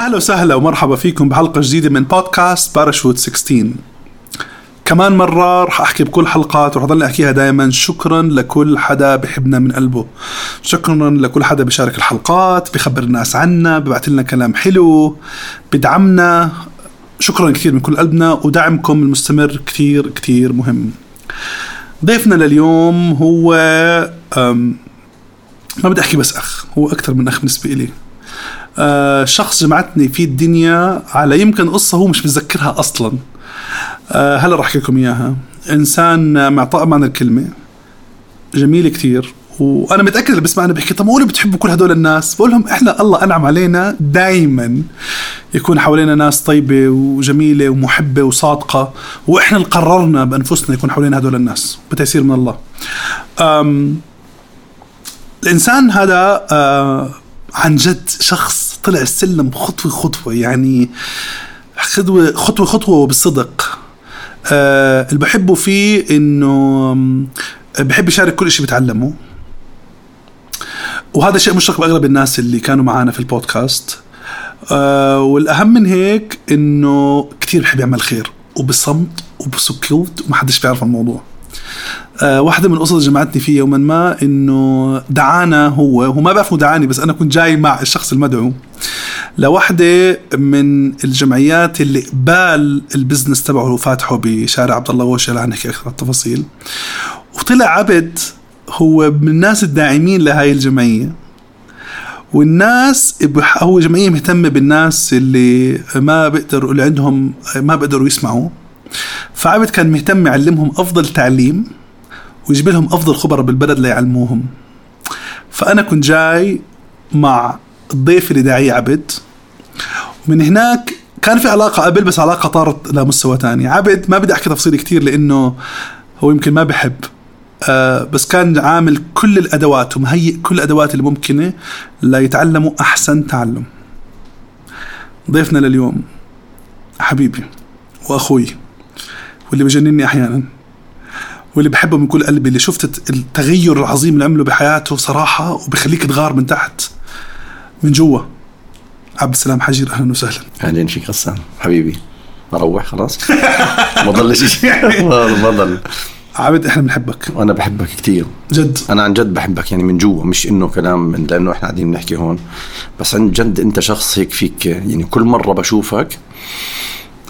أهلا وسهلا ومرحبا فيكم بحلقة جديدة من بودكاست باراشوت 16 كمان مرة رح أحكي بكل حلقات ورح أضل أحكيها دائما شكرا لكل حدا بحبنا من قلبه. شكرا لكل حدا بيشارك الحلقات بخبر الناس عنا ببعث لنا كلام حلو بدعمنا. شكرا كثير من كل قلبنا ودعمكم المستمر كثير كثير مهم. ضيفنا لليوم هو ما بدي أحكي بس أخ هو أكثر من أخ بالنسبة إلي. آه، شخص جمعتني في الدنيا على يمكن قصة هو مش متذكرها أصلا. آه، هلا رح أحكي لكم إياها. إنسان مع طاقم معنى الكلمة. جميل كثير وأنا متأكد اللي بسمعنا بيحكي طب قولوا بتحبوا كل هدول الناس؟ بقول لهم إحنا الله أنعم علينا دائما يكون حوالينا ناس طيبة وجميلة ومحبة وصادقة وإحنا اللي قررنا بأنفسنا يكون حوالينا هدول الناس. بتيسير من الله؟ الإنسان هذا آه عن جد شخص طلع السلم خطوة خطوة يعني خطوه خطوة خطوة وبالصدق آه اللي بحبه فيه إنه آم، بحب يشارك كل شيء بتعلمه. وهذا شيء مشترك بأغلب الناس اللي كانوا معنا في البودكاست. آه والأهم من هيك إنه كثير بحب يعمل خير وبصمت وبسكوت وما حدش بيعرف الموضوع. آه واحدة من القصص جمعتني فيه يوما ما إنه دعانا هو هو ما بعرف دعاني بس أنا كنت جاي مع الشخص المدعو لوحدة من الجمعيات اللي قبال البزنس تبعه اللي فاتحه بشارع عبد الله غوشه رح نحكي أكثر التفاصيل وطلع عبد هو من الناس الداعمين لهاي الجمعية. والناس هو جمعية مهتمة بالناس اللي ما بيقدروا اللي عندهم ما بيقدروا يسمعوا. فعبد كان مهتم يعلمهم أفضل تعليم. ويجيب لهم أفضل خبراء بالبلد ليعلموهم فأنا كنت جاي مع الضيف اللي داعيه عبد. ومن هناك كان في علاقة قبل بس علاقة طارت لمستوى تاني. عبد ما بدي أحكي تفصيل كتير لأنه هو يمكن ما بحب. آه بس كان عامل كل الأدوات ومهيئ كل الأدوات اللي ممكنة ليتعلموا أحسن تعلم. ضيفنا لليوم حبيبي وأخوي واللي بجنني أحيانا. واللي بحبه من كل قلبي اللي شفت التغير العظيم اللي عمله بحياته صراحة وبخليك تغار من تحت من جوا. عبد السلام حجير أهلا وسهلا. اهلين فيك غسان حبيبي أروح خلاص. ما ضل شيء. ما ضل عبد إحنا بنحبك. وأنا بحبك كثير جد. أنا عن جد بحبك يعني من جوا مش إنه كلام من لأنه إحنا قاعدين نحكي هون. بس عن جد أنت شخص هيك فيك يعني كل مرة بشوفك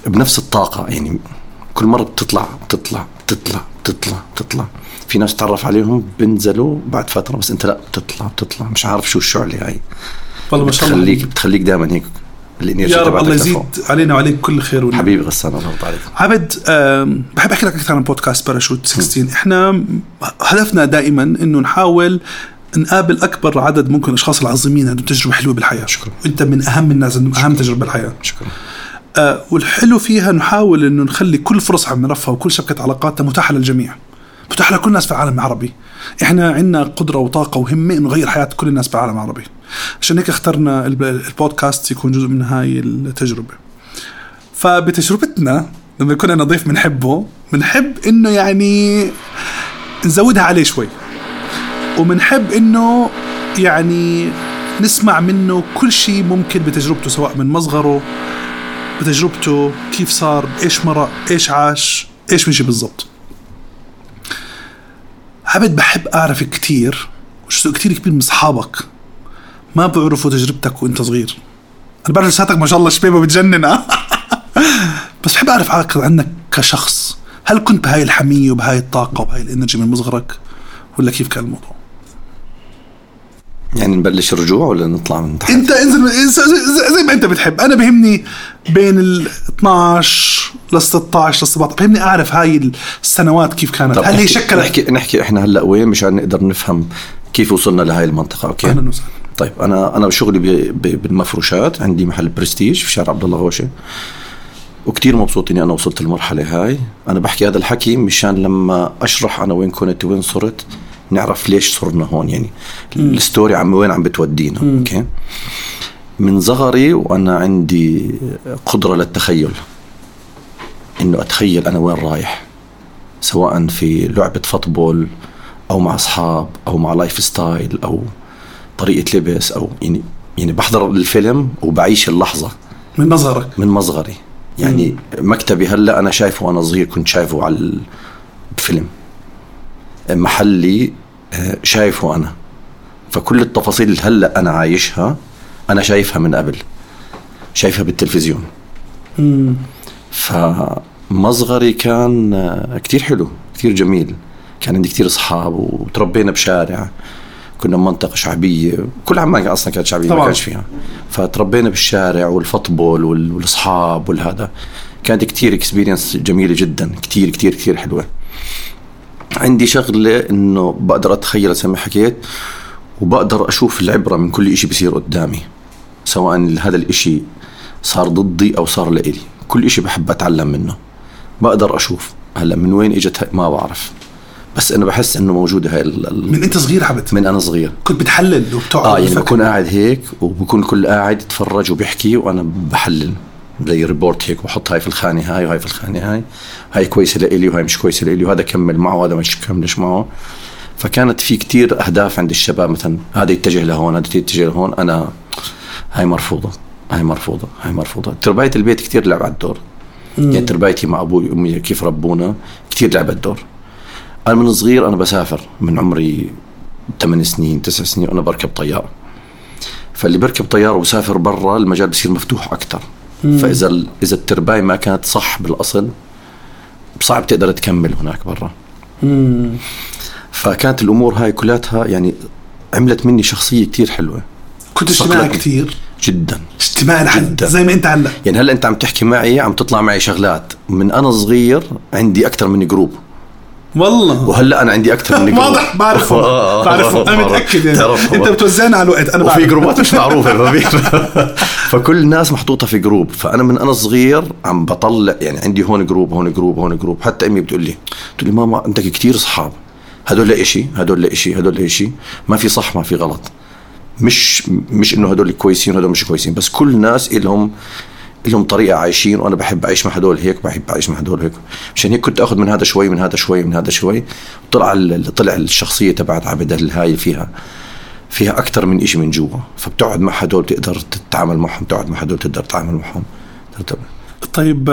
بنفس الطاقة يعني كل مرة بتطلع بتطلع. بتطلع بتطلع بتطلع في ناس تعرف عليهم بنزلوا بعد فترة بس انت لا بتطلع بتطلع مش عارف شو الشعله هاي. والله ما شاء الله. بتخليك بتخليك دائما هيك ال energy يا رب الله. يزيد علينا وعليك كل خير والنعم. حبيبي غسان الله يرضى عليك. عبد بحب أحكي لك أكثر عن بودكاست باراشوت 16 إحنا هدفنا دائما إنه نحاول نقابل أكبر عدد ممكن الأشخاص العظيمين عندهم تجربة حلوة بالحياة. شكراً. انت من أهم الناس عندهم أهم تجربة بالحياة. شكرا. آه والحلو فيها نحاول إنه نخلي كل فرص عم نرفها وكل شبكة علاقاتنا متاحة للجميع. متاحة لكل الناس في العالم العربي. إحنا عندنا قدرة وطاقة وهمة إنه نغير حياة كل الناس بالعالم العربي. عشان هيك اخترنا الب- البودكاست يكون جزء من هاي التجربة. فبتجربتنا لما يكون أنا ضيف بنحبه بنحب إنه يعني نزودها عليه شوي. وبنحب إنه يعني نسمع منه كل شيء ممكن بتجربته سواء من مصغره بتجربته كيف صار إيش مرق إيش عاش إيش مشي بالضبط. عبد بحب أعرف كتير وجزء كتير كبير من أصحابك ما بيعرفوا تجربتك وأنت صغير. أنا بعرف لساتك ما شاء الله شبيبة بتجنن. بس بحب أعرف عن- عنك كشخص. هل كنت بهاي الحمية وبهاي الطاقة وبهاي الإنرجي من مصغرك ولا كيف كان الموضوع؟ يعني نبلش رجوع ولا نطلع من تحت؟ انت انزل زي, ما انت بتحب. أنا بهمني بين ال 12 ل 16 ل 17 بهمني أعرف هاي السنوات كيف كانت. هل هي شكلت نحكي نحكي إحنا هلأ وين مشان نقدر نفهم كيف وصلنا لهي المنطقة okay؟ أهلا وسهلا. طيب أنا أنا شغلي بالمفروشات. عندي محل برستيج في شارع عبد الله غوشة. وكتير مبسوط إني أنا وصلت المرحله هاي. أنا بحكي هذا الحكي مشان لما أشرح أنا وين كنت وين صرت. نعرف ليش صرنا هون يعني ال story عم وين عم بتودينا okay؟ من صغري وأنا عندي قدرة للتخيل إنه أتخيل أنا وين رايح سواء في لعبة football أو مع أصحاب أو مع lifestyle أو طريقة لبس أو يعني يعني بحضر الفيلم وبعيش اللحظة. من مصغرك من مصغري يعني مكتبي هلأ أنا شايفه وأنا صغير كنت شايفه على الفيلم. محلي شايفه أنا. فكل التفاصيل اللي هلأ أنا عايشها أنا شايفها من قبل. شايفها بالتلفزيون. مم. فمصغري كان كتير حلو كتير جميل. كان عندي كتير أصحاب وتربينا بشارع. كنا بمنطقة شعبية. كل عمان أصلا كانت شعبية ما طبعاً. كانش فيها. فتربينا بالشارع والفطبول وال- والأصحاب والهذا. كانت كتير اكسبيرينس جميلة جدا. كتير كتير كتير حلوة. عندي شغلة انه بقدر أتخيل زي ما حكيت وبقدر أشوف العبرة من كل إشي بيصير قدامي سواء هذا الإشي صار ضدي أو صار لإلي كل إشي بحب أتعلم منه بقدر أشوف. هلأ من وين إجت ما بعرف بس أنا بحس إنه موجودة هاي ال- من أنت صغير عبد من أنا صغير. كنت بتحلل وبتقعد آه يعني. بكون قاعد هيك وبكون كل قاعد يتفرج وبيحكي وأنا بحلل. زي report هيك بحط هاي في الخانة هاي وهاي في الخانة هاي. هاي كويسة لإلي وهاي مش كويسة لإلي وهذا كمل معه وهذا مش كملش معه. فكانت في كتير أهداف عند الشباب مثلا هذا يتجه لهون هذا يتجه لهون أنا هاي مرفوضة هاي مرفوضة هاي مرفوضة. ترباية البيت كتير لعب على الدور. يعني تربايتي مع أبوي وأمي كيف ربونا كتير لعبت دور أنا من صغير أنا بسافر من عمري 8 سنين 9 سنين وأنا بركب طيارة. فاللي بركب طيارة وسافر برا المجال بصير مفتوح أكثر فإذا ال- إذا الترباية ما كانت صح بالأصل صعب تقدر تكمل هناك برا. مم. فكانت الأمور هاي كلها يعني عملت مني شخصية كتير حلوة. كنت اجتماعي. كثير جدا. اجتماعي لحد جداً. زي ما انت هلا يعني هلأ أنت عم تحكي معي عم تطلع معي شغلات. من أنا صغير عندي أكثر من group. والله. وهلا أنا عندي أكثر من group. واضح بعرفه آه، بعرفه أنا بعرف. متأكد يعني. أنت بتوزعنا على الوقت. أنا وفي بعرف. جروبات مش معروفة فكل الناس محطوطة في group. فأنا من أنا صغير عم بطلع يعني عندي هون group هون group هون group. حتى أمي بتقول لي بتقول لي ماما عندك كتير اصحاب هدول لإشي هدول لإشي هدول لإشي ما في صح ما في غلط. مش مش إنه هدول كويسين وهدول مش كويسين. بس كل الناس لهم لهم طريقة عايشين وأنا بحب أعيش مع هدول هيك بحب أعيش مع هدول هيك. مشان هيك كنت آخذ من هذا شوي من هذا شوي من هذا شوي. طلع طلع الشخصية تبعت عبد الهاي فيها فيها أكثر من إشي من جوا. فبتقعد مع هدول تقدر تتعامل معهم تقعد مع هدول تقدر تتعامل معهم. طيب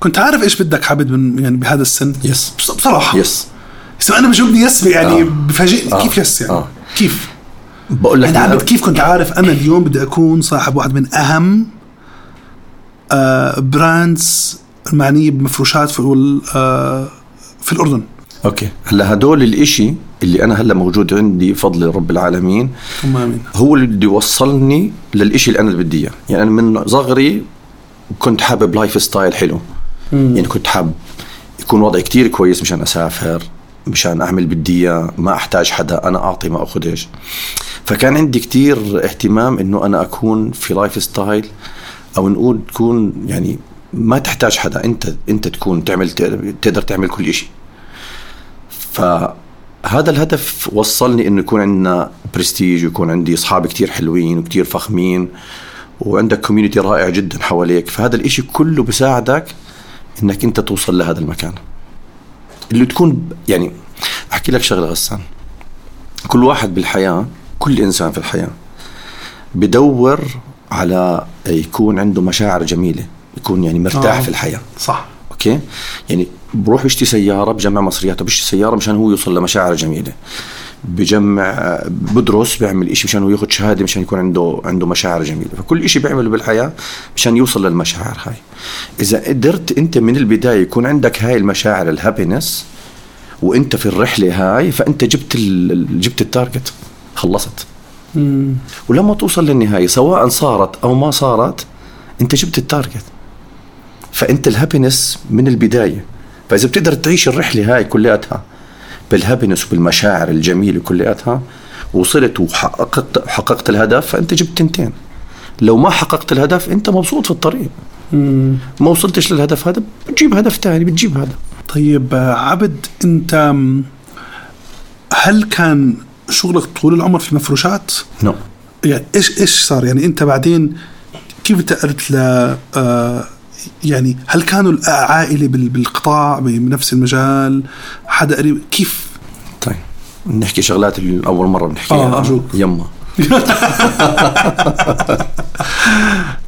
كنت عارف إيش بدك عبد من يعني بهذا السن؟ yes. بص- بصراحة. yes بس أنا بجاوبني yes يعني آه. بفاجئني. آه. كيف yes يعني؟ آه. كيف؟ بقول لك يعني عبد كيف كنت عارف أنا اليوم بدي أكون صاحب واحد من أهم brands المعنية بمفروشات في آه في الأردن. okay. هلا هدول الإشي اللي أنا هلا موجود عندي بفضل رب العالمين ثم آمين. هو اللي بده يوصلني للإشي اللي أنا بدي إياه. يعني أنا من صغري كنت حابب lifestyle حلو. يعني كنت حاب يكون وضعي كتير كويس مشان أسافر مشان أعمل بدي إياه ما أحتاج حدا أنا أعطي ما اخذش فكان عندي كتير اهتمام إنه أنا أكون في lifestyle أو نقول تكون يعني ما تحتاج حدا أنت أنت تكون تعمل تقدر تعمل كل إشي. فهذا الهدف وصلني إنه يكون عندنا برستيج ويكون عندي أصحاب كتير حلوين وكتير فخمين وعندك community رائع جدا حواليك. فهذا الإشي كله بيساعدك إنك أنت توصل لهذا المكان. اللي تكون يعني أحكي لك شغلة غسان. كل واحد بالحياة كل إنسان في الحياة بدور على يكون عنده مشاعر جميلة يكون يعني مرتاح آه. في الحياة. صح. أوكي؟ يعني بروح بيشتري سيارة بجمع مصرياته بيشتري سيارة مشان هو يوصل لمشاعر جميلة. بجمع بدرس بيعمل إشي مشان هو ياخذ شهادة مشان يكون عنده عنده مشاعر جميلة. فكل إشي بيعمله بالحياة مشان يوصل للمشاعر هاي. إذا قدرت أنت من البداية يكون عندك هاي المشاعر ال happiness وأنت في الرحلة هاي فأنت جبت جبت ال target خلصت. مم. ولما توصل للنهاية سواء صارت أو ما صارت أنت جبت ال target. فأنت ال happiness من البداية. فإذا بتقدر تعيش الرحلة هاي كلياتها بال happiness وبالمشاعر الجميلة كلياتها وصلت وحققت حققت الهدف فأنت جبت تنتين. لو ما حققت الهدف أنت مبسوط في الطريق. مم. ما وصلتش للهدف هذا بتجيب هدف ثاني بتجيب هذا. طيب عبد أنت هل كان شغلك طول العمر في مفروشات؟ نو يعني إيش إيش صار؟ يعني أنت بعدين كيف انتقلت ل آه، يعني هل كانوا العائلة بال- بالقطاع بنفس المجال؟ حدا قريب كيف؟ طيب نحكي شغلات اللي أول مرة بنحكيها آه، أرجوك. يما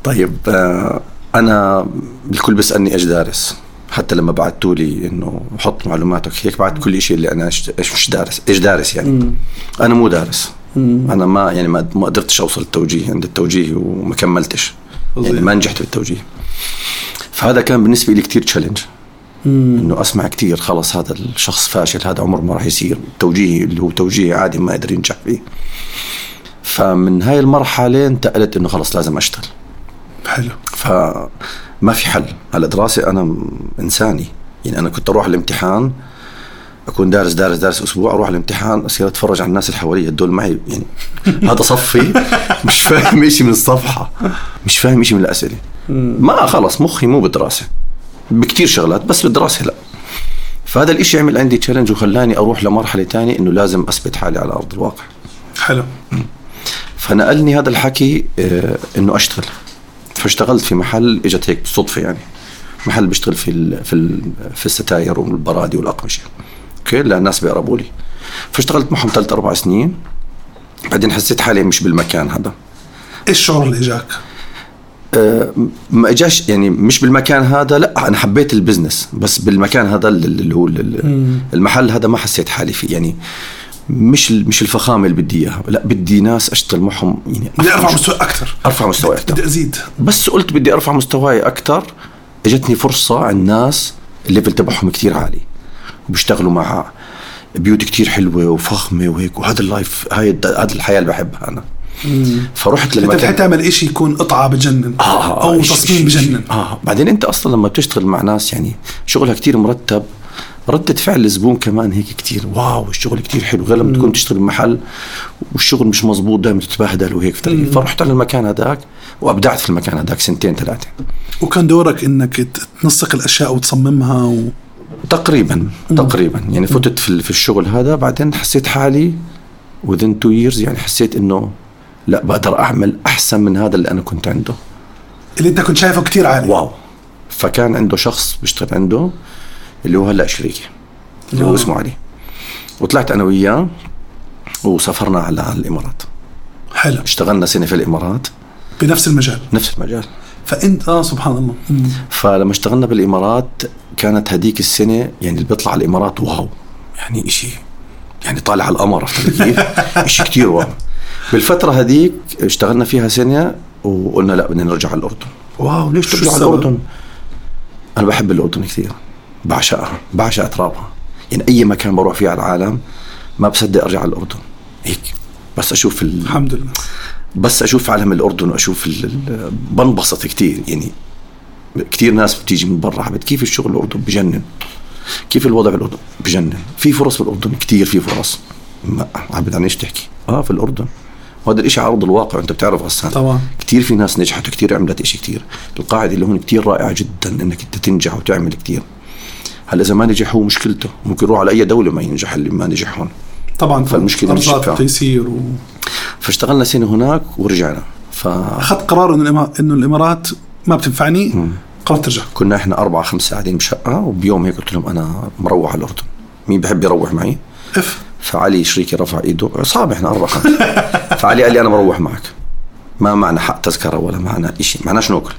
طيب آه، أنا الكل بيسالني إيش دارس حتى لما بعثتوا لي إنه حط معلوماتك هيك بعد كل شيء اللي أنا إيش مش دارس إيش دارس يعني. أنا مو دارس. أنا ما يعني ما ما قدرتش أوصل التوجيه عند التوجيه وما كملتش. يعني. ما نجحت بالتوجيه فهذا كان بالنسبة لي كتير تشالنج إنه أسمع كتير خلص هذا الشخص فاشل هذا عمره ما راح يصير. توجيهي اللي هو توجيه عادي ما قدر ينجح فيه. فمن هاي المرحلة انتقلت إنه خلص لازم أشتغل. حلو. فما في حل. هلا دراسة أنا إنساني. يعني أنا كنت أروح الامتحان أكون دارس دارس دارس أسبوع أروح الامتحان أصير أتفرج على الناس اللي حوالي هدول معي يعني هذا صفي. مش فاهم شيء من الصفحة. مش فاهم شيء من الأسئلة. ما خلص مخي مو بالدراسة. بكتير شغلات بس بالدراسة لا. فهذا الإشي عمل عندي تشالنج وخلاني أروح لمرحلة تانية إنه لازم أثبت حالي على أرض الواقع. حلو. فنقلني هذا الحكي آه، إنه أشتغل. فاشتغلت في محل إجت هيك صدفة يعني. محل بيشتغل في ال في ال في الستاير والبرادي والأقمشة. okay؟ لا الناس بيقربوا لي. فاشتغلت معهم ثلاث أربع سنين. بعدين حسيت حالي مش بالمكان هذا. إيش الشعور اللي إجاك؟ ما إجاش يعني مش بالمكان هذا لا أنا حبيت ال business بس بالمكان هذا اللي هو ال- المحل هذا ما حسيت حالي فيه. يعني مش مش الفخامة اللي بدي إياها. لا بدي ناس أشتغل معهم يعني بدي أرفع مستوى أكثر أرفع مستواي أكتر. بدي أزيد. بس قلت بدي أرفع مستواي أكثر إجتني فرصة عند ناس ال level تبعهم كثير عالي وبيشتغلوا مع بيوت كتير حلوة وفخمة وهيك وهذا ال life هاي هذا الحياة اللي بحبها أنا. فرحت أنت بتحب تعمل شيء يكون قطعة بجنن آه أو تصميم بجنن. آه. بعدين أنت أصلا لما بتشتغل مع ناس يعني شغلها كتير مرتب ردة فعل الزبون كمان هيك كتير. واو الشغل كتير حلو. غير لما تكون تشتغل بمحل والشغل مش مزبوط دائما تتبهدل وهيك. فتلاقي- فرحت على المكان هذاك وأبدعت في المكان هذاك سنتين ثلاثة. وكان دورك إنك تنسق الأشياء وتصممها و... تقريبا تقريبا. يعني فتت في في الشغل هذا بعدين حسيت حالي within two years يعني حسيت إنه لا بقدر أعمل أحسن من هذا اللي أنا كنت عنده. اللي أنت كنت شايفه كتير عالي. واو. فكان عنده شخص بيشتغل عنده اللي هو هلا شريكي اللي هو آه. اسمه علي. وطلعت أنا وياه وسافرنا على الإمارات. حلو. اشتغلنا سنة في الإمارات. بنفس المجال. نفس المجال. فانت آه سبحان الله. مم. فلما اشتغلنا بالإمارات كانت هديك السنة يعني اللي بيطلع على الإمارات واو. يعني اشي يعني طالع على القمر عرفت؟ إشي كثير واو. بالفترة هذيك اشتغلنا فيها سنة وقلنا لا بدنا نرجع على الأردن. واو ليش ترجع على؟ الأردن؟ أنا بحب الأردن كثير. بعشقها بعشق ترابها. يعني أي مكان بروح فيه على العالم ما بصدق أرجع على الأردن. هيك. بس أشوف ال... الحمد لله. بس أشوف علم الأردن وأشوف ال... بنبسط كثير يعني كثير ناس بتيجي من برا حبت كيف الشغل بالاردن بجنن. كيف الوضع بالاردن بجنن. في فرص بالأردن؟ كثير في فرص. ما عبد عن إيش تحكي. آه في الأردن. وهذا الإشي على أرض الواقع أنت بتعرف غسان طبعا. كثير في ناس نجحت وكثير عملت إشي كثير القاعدة اللي هون كثير رائعة جدا إنك أنت تنجح وتعمل كثير هلا إذا ما نجح هو مشكلته. ممكن يروح على أي دولة ما ينجح اللي ما نجح هون. طبعا فالمشكلة مش. وتيسير و... فاشتغلنا سنة هناك ورجعنا. ف أخذت قرار إنه إنه الإمارات ما بتنفعني. قررت ترجع. كنا إحنا أربعة خمسة قاعدين بشقة وبيوم هيك قلت لهم أنا مروح على الأردن. مين بحب يروح معي؟ إف. فعلي شريكي رفع إيده. عصابة إحنا أربعة خمسة. فعلي قال لي أنا بروح معك. ما معنا حق تذكرة ولا معنا إشي. معناش نأكل.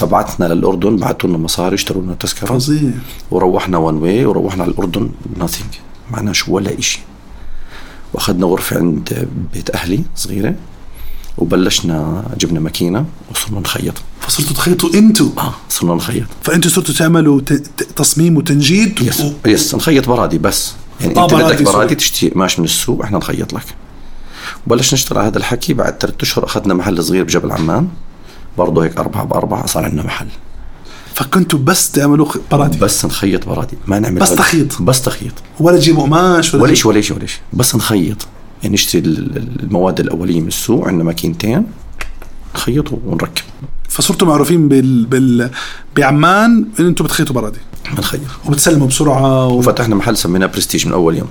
فبعثنا للأردن بعثوا لنا مصاري اشتروا لنا تذكرة. فظيع. وروحنا وان واي وروحنا على الأردن nothing. معناش ولا إشي. وأخذنا غرفة عند بيت أهلي صغيرة وبلشنا جبنا ماكينة وصرنا نخيط. فصرتوا تخيطوا أنتوا آه صرنا نخيط. فانتوا صرتوا تعملوا. تصميم وتنجيد؟ يس و... يس نخيط برادي بس. يعني آه، أنت برادي، بدك. برادي تشتري قماش من السوق إحنا نخيط لك. وبلشنا نشتغل على هذا الحكي بعد ثلاث أشهر أخذنا محل صغير بجبل عمان. برضه هيك أربعة بأربعة صار عندنا محل. فكنتوا بس تعملوا برادي بس نخيط برادي ما نعمل بس تخيط. بس تخيط. ولا تجيبوا قماش ولا, ولا شيء؟ ولا شيء ولا شيء. بس نخيط. يعني نشتري ال- ال- المواد الأولية من السوق عندنا ماكينتين. نخيط ونركب. فصرتوا معروفين بال... بال... بعمان إن أنتوا بتخيطوا برادي بنخيط. وبتسلموا بسرعة و... وفتحنا محل سميناه برستيج من أول يوم.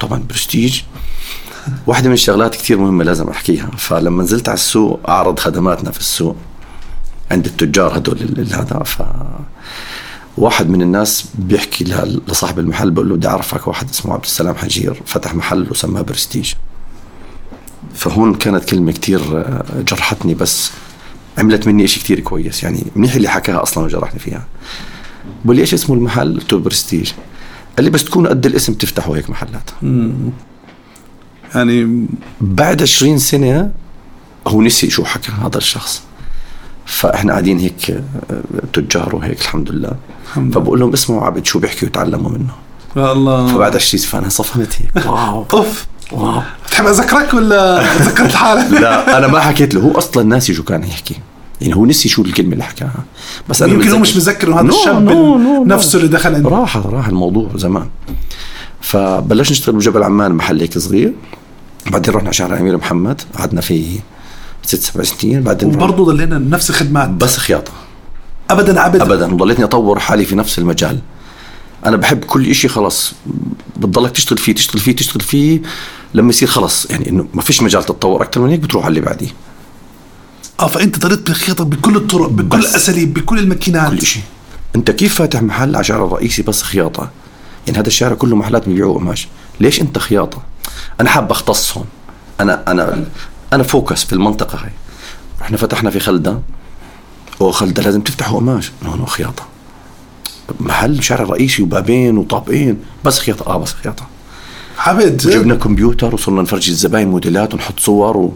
طبعا برستيج واحدة من الشغلات كثير مهمة لازم أحكيها. فلما نزلت على السوق أعرض خدماتنا في السوق عند التجار هدول هذا. ف واحد من الناس بيحكي لصاحب المحل بقول له بدي أعرفك واحد اسمه عبد السلام حجير فتح محل وسماه برستيج. فهون كانت كلمة كتير آه، جرحتني بس عملت مني إشي كتير كويس. يعني منيح اللي حكاها أصلا وجرحني فيها. بقول لي إيش اسمه المحل؟ قلت له برستيج. قال لي بس تكون قد الاسم تفتحوا هيك محلات. يعني بعد 20 سنة هو نسي شو حكى هذا الشخص. فإحنا قاعدين هيك آه، تجار وهيك الحمد لله. فبقول لهم اسمعوا عبد شو بيحكي وتعلموا منه. يا الله. فبعد 20 فانا صفنت هيك. wow. أوف wow. بتحب أذكرك ولا ذكرت حالك؟ لا أنا ما حكيت له. هو أصلا ناسي شو كان يحكي. يعني هو نسي شو الكلمة اللي حكاها. بس أنا يمكن هو مش متذكر إنه هذا الشاب no, no, no. نفسه اللي دخل عنده راح راح الموضوع زمان. فبلشنا نشتغل بجبل عمان محل هيك صغير. بعدين رحنا على شارع الامير محمد قعدنا فيه ست سبع سنين بعدين وبرضه ضلينا نفس الخدمات بس خياطة. ابدا ابدا ابدا. وضليتني أطور حالي في نفس المجال. أنا بحب كل إشي خلص بتضلك تشتغل فيه تشتغل فيه تشتغل فيه لما يصير خلص يعني إنه ما فيش مجال تتطور أكثر من هيك بتروح على اللي بعديه آه فأنت ضليت بالخياطه بكل الطرق بكل. الأساليب بكل الماكينات. كل شيء أنت كيف فاتح محل على شارع رئيسي بس خياطة؟ يعني هذا الشارع كله محلات بيبيعوا قماش ليش أنت خياطة؟ أنا حاب أختص هون. أنا أنا أنا focus في المنطقة هاي. رحنا فتحنا في خلدة. أو خلدة لازم تفتحوا قماش. no خياطة. محل شارع رئيسي وبابين وطابقين. بس خياطة. آه بس خياطة. عبد جبنا كمبيوتر وصرنا نفرجي الزباين موديلات ونحط صور و...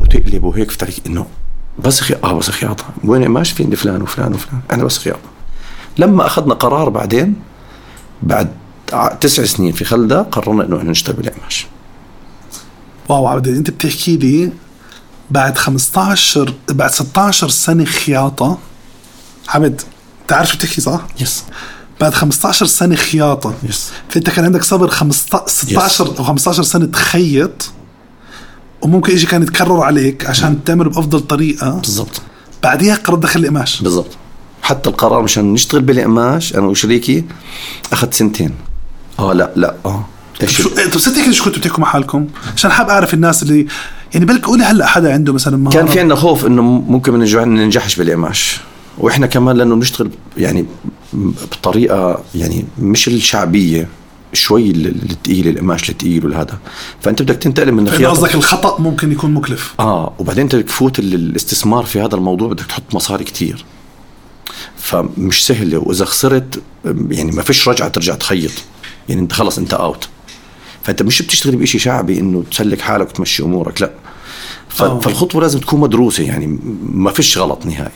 وتقلب وهيك فتح إنه بس خي... آه بس خياطة. وين قماش؟ في عندي فلان وفلان وفلان. أنا بس خياطة. لما أخذنا قرار بعدين بعد تسع سنين في خلدة قررنا إنه إحنا نشتغل بالقماش wow عبد أنت بتحكي لي بعد 15 بعد 16 سنة خياطة. عبد تعرف شو بتحكي صح؟ yes. بعد 15 سنة خياطة. yes. فأنت كان عندك صبر 15 16 أو 15 سنة تخيط وممكن شيء كان يتكرر عليك عشان تعمله بأفضل طريقة. بالضبط. بعديها قررت دخل قماش بالضبط. حتى القرار مشان نشتغل بالقماش أنا وشريكي اخذ سنتين. آه لا لا. آه. إيش؟ شو أنتوا ست شو كنتوا بتحكوا مع حالكم؟ عشان حاب أعرف الناس اللي يعني بلك قولي هلأ حدا عنده مثلا مهارة كان في عندنا خوف إنه ممكن ما ننجح- ما ننجحش بالقماش وإحنا كمان لأنه بنشتغل يعني بطريقة يعني مش الشعبية شوي ال- ال- الثقيل القماش الثقيل والهذا. فأنت بدك تنتقل من الخياطة. قصدك الخطأ ممكن يكون مكلف. آه وبعدين انت بدك تفوت ال- الاستثمار في هذا الموضوع بدك تحط مصاري كتير. فمش سهله وإذا خسرت يعني ما فيش رجعة ترجع تخيط. يعني انت خلص انت اوت فأنت مش بتشتغل بشيء شعبي إنه تسلك حالك وتمشي أمورك لا. فالخطوة لازم تكون مدروسة يعني ما فيش غلط نهائي.